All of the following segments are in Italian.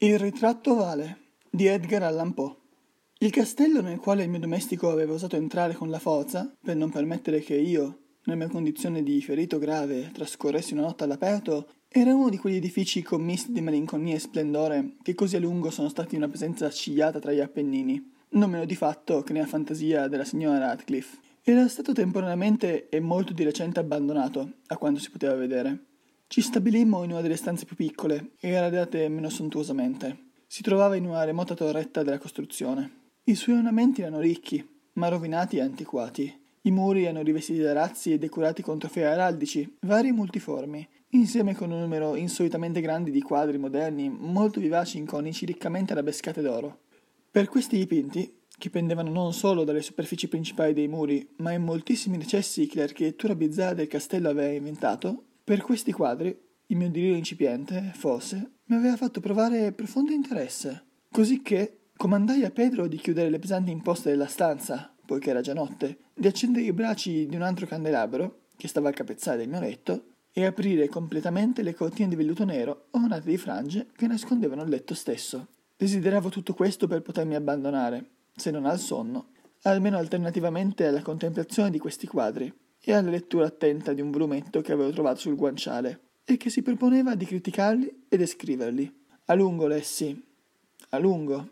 Il ritratto ovale di Edgar Allan Poe. Il castello nel quale il mio domestico aveva osato entrare con la forza, per non permettere che io, nella mia condizione di ferito grave, trascorressi una notte all'aperto, era uno di quegli edifici commisti di malinconia e splendore che così a lungo sono stati una presenza accigliata tra gli Appennini, non meno di fatto che nella fantasia della signora Radcliffe. Era stato temporaneamente e molto di recente abbandonato, a quanto si poteva vedere. Ci stabilimmo in una delle stanze più piccole e arredate meno sontuosamente. Si trovava in una remota torretta della costruzione. I suoi ornamenti erano ricchi, ma rovinati e antiquati. I muri erano rivestiti da razzi e decorati con trofei araldici, vari e multiformi, insieme con un numero insolitamente grande di quadri moderni, molto vivaci in conici riccamente arabescate d'oro. Per questi dipinti, che pendevano non solo dalle superfici principali dei muri, ma in moltissimi recessi che l'architettura bizzarra del castello aveva inventato, per questi quadri, il mio delirio incipiente, forse, mi aveva fatto provare profondo interesse. Così che comandai a Pedro di chiudere le pesanti imposte della stanza, poiché era già notte, di accendere i bracci di un altro candelabro, che stava al capezzale del mio letto, e aprire completamente le cortine di velluto nero ornate di frange che nascondevano il letto stesso. Desideravo tutto questo per potermi abbandonare, se non al sonno, almeno alternativamente alla contemplazione di questi quadri, e alla lettura attenta di un volumetto che avevo trovato sul guanciale e che si proponeva di criticarli e descriverli. A lungo lessi, a lungo,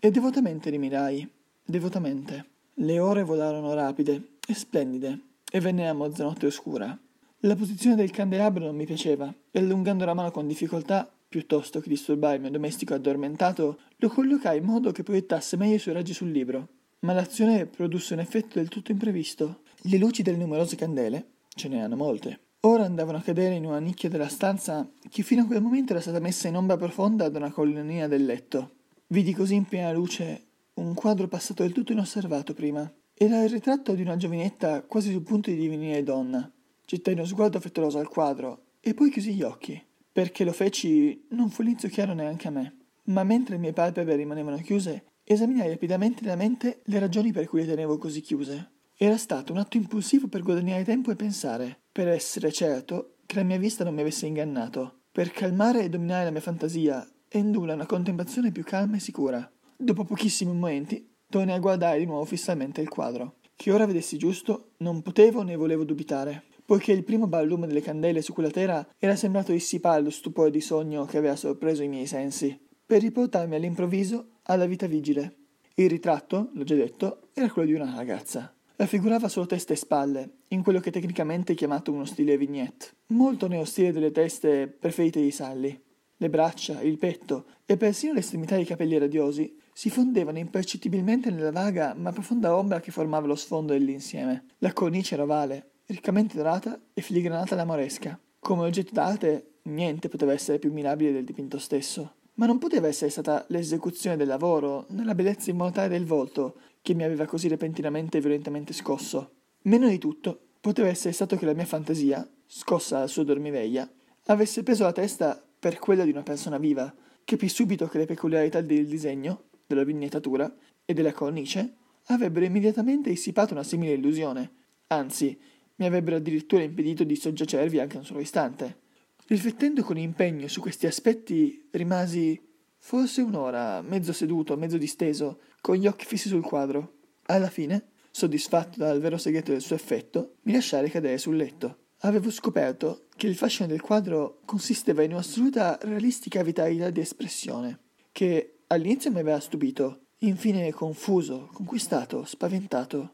e devotamente rimirai, devotamente. Le ore volarono rapide e splendide e venne a mezzanotte oscura. La posizione del candelabro non mi piaceva e allungando la mano con difficoltà, piuttosto che disturbare il mio domestico addormentato, lo collocai in modo che proiettasse meglio i suoi raggi sul libro. Ma l'azione produsse un effetto del tutto imprevisto. Le luci delle numerose candele, ce ne erano molte, ora andavano a cadere in una nicchia della stanza che fino a quel momento era stata messa in ombra profonda da una colonnina del letto. Vidi così in piena luce un quadro passato del tutto inosservato prima. Era il ritratto di una giovinetta quasi sul punto di divenire donna. Gettai uno sguardo frettoloso al quadro e poi chiusi gli occhi. Perché lo feci non fu l'inizio chiaro neanche a me. Ma mentre le mie palpebre rimanevano chiuse, esaminai rapidamente nella mente le ragioni per cui le tenevo così chiuse. Era stato un atto impulsivo per guadagnare tempo e pensare, per essere certo che la mia vista non mi avesse ingannato, per calmare e dominare la mia fantasia e indurla a una contemplazione più calma e sicura. Dopo pochissimi momenti tornai a guardare di nuovo fissamente il quadro. Che ora vedessi giusto, non potevo né volevo dubitare, poiché il primo barlume delle candele su quella terra era sembrato dissipare lo stupore di sogno che aveva sorpreso i miei sensi, per riportarmi all'improvviso alla vita vigile. Il ritratto, l'ho già detto, era quello di una ragazza. Raffigurava solo testa e spalle, in quello che tecnicamente è chiamato uno stile vignette, molto nello stile delle teste preferite di Sally. Le braccia, il petto e persino le estremità dei capelli radiosi si fondevano impercettibilmente nella vaga ma profonda ombra che formava lo sfondo dell'insieme. La cornice era ovale, riccamente dorata e filigranata alla moresca. Come oggetto d'arte, niente poteva essere più mirabile del dipinto stesso. Ma non poteva essere stata l'esecuzione del lavoro, né la bellezza immortale del volto, che mi aveva così repentinamente e violentemente scosso. Meno di tutto, poteva essere stato che la mia fantasia, scossa dal suo dormiveglia, avesse preso la testa per quella di una persona viva. Capì subito che le peculiarità del disegno, della vignettatura e della cornice avrebbero immediatamente dissipato una simile illusione, anzi, mi avrebbero addirittura impedito di soggiacervi anche un solo istante. Riflettendo con impegno su questi aspetti, rimasi forse un'ora, mezzo seduto, mezzo disteso, con gli occhi fissi sul quadro. Alla fine, soddisfatto dal vero segreto del suo effetto, mi lasciai ricadere sul letto. Avevo scoperto che il fascino del quadro consisteva in un'assoluta realistica vitalità di espressione, che all'inizio mi aveva stupito, infine confuso, conquistato, spaventato.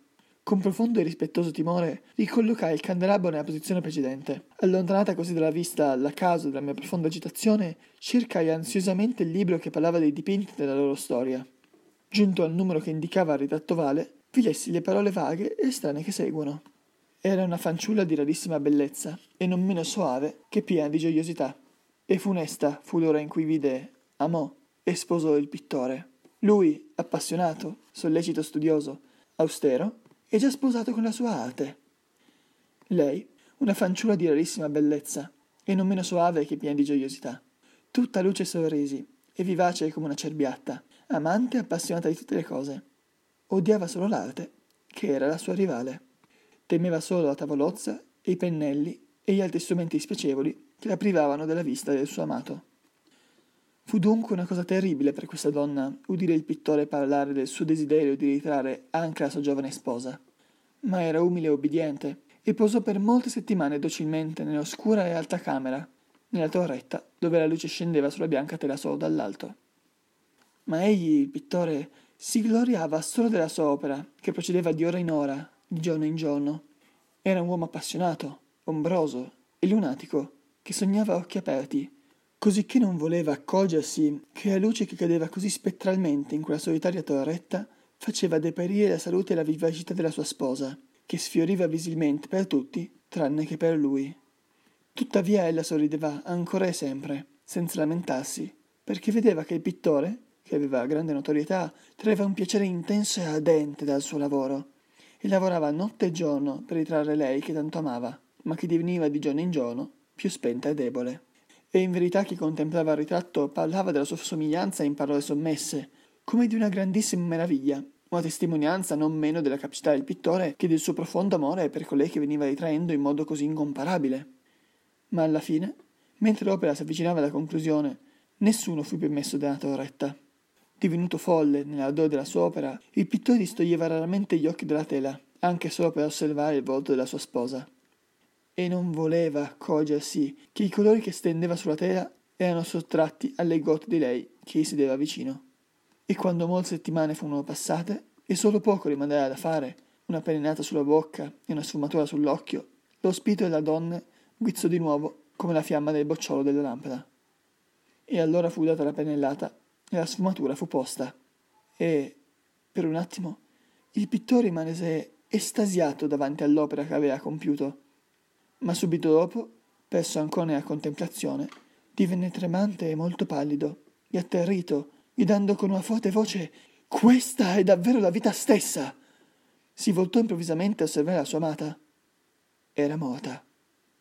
Con profondo e rispettoso timore ricollocai il candelabro nella posizione precedente. Allontanata così dalla vista la causa della mia profonda agitazione, cercai ansiosamente il libro che parlava dei dipinti della loro storia. Giunto al numero che indicava il ritratto vale, vi lessi le parole vaghe e strane che seguono. Era una fanciulla di rarissima bellezza, e non meno soave che piena di gioiosità. E funesta fu l'ora in cui vide, amò e sposò il pittore. Lui, appassionato, sollecito studioso, austero, è già sposato con la sua arte. Lei, una fanciulla di rarissima bellezza, e non meno soave che piena di gioiosità. Tutta luce e sorrisi, e vivace come una cerbiatta, amante e appassionata di tutte le cose. Odiava solo l'arte, che era la sua rivale. Temeva solo la tavolozza i pennelli e gli altri strumenti spiacevoli che la privavano della vista del suo amato. Fu dunque una cosa terribile per questa donna udire il pittore parlare del suo desiderio di ritrarre anche la sua giovane sposa. Ma era umile e obbediente, e posò per molte settimane docilmente nell'oscura e alta camera, nella torretta dove la luce scendeva sulla bianca tela solo dall'alto. Ma egli, il pittore, si gloriava solo della sua opera, che procedeva di ora in ora, di giorno in giorno. Era un uomo appassionato, ombroso e lunatico, che sognava a occhi aperti, cosicché non voleva accorgersi che la luce che cadeva così spettralmente in quella solitaria torretta faceva deperire la salute e la vivacità della sua sposa, che sfioriva visibilmente per tutti, tranne che per lui. Tuttavia ella sorrideva ancora e sempre, senza lamentarsi, perché vedeva che il pittore, che aveva grande notorietà, traeva un piacere intenso e ardente dal suo lavoro, e lavorava notte e giorno per ritrarre lei che tanto amava, ma che diveniva di giorno in giorno più spenta e debole. E in verità chi contemplava il ritratto parlava della sua somiglianza in parole sommesse, come di una grandissima meraviglia, una testimonianza non meno della capacità del pittore che del suo profondo amore per colei che veniva ritraendo in modo così incomparabile. Ma alla fine, mentre l'opera si avvicinava alla conclusione, nessuno fu più messo dalla torretta. Divenuto folle nell'ardore della sua opera, il pittore distoglieva raramente gli occhi dalla tela, anche solo per osservare il volto della sua sposa e non voleva accorgersi che i colori che stendeva sulla tela erano sottratti alle gote di lei che gli sedeva vicino. E quando molte settimane furono passate e solo poco rimaneva da fare, una peninata sulla bocca e una sfumatura sull'occhio, lo spirito della donna guizzò di nuovo come la fiamma del bocciolo della lampada. E allora fu data la pennellata e la sfumatura fu posta. E, per un attimo, il pittore rimase estasiato davanti all'opera che aveva compiuto ma subito dopo, perso ancora nella contemplazione, divenne tremante e molto pallido, e atterrito, gridando con una forte voce Questa è davvero la vita stessa. Si voltò improvvisamente a osservare la sua amata. Era morta.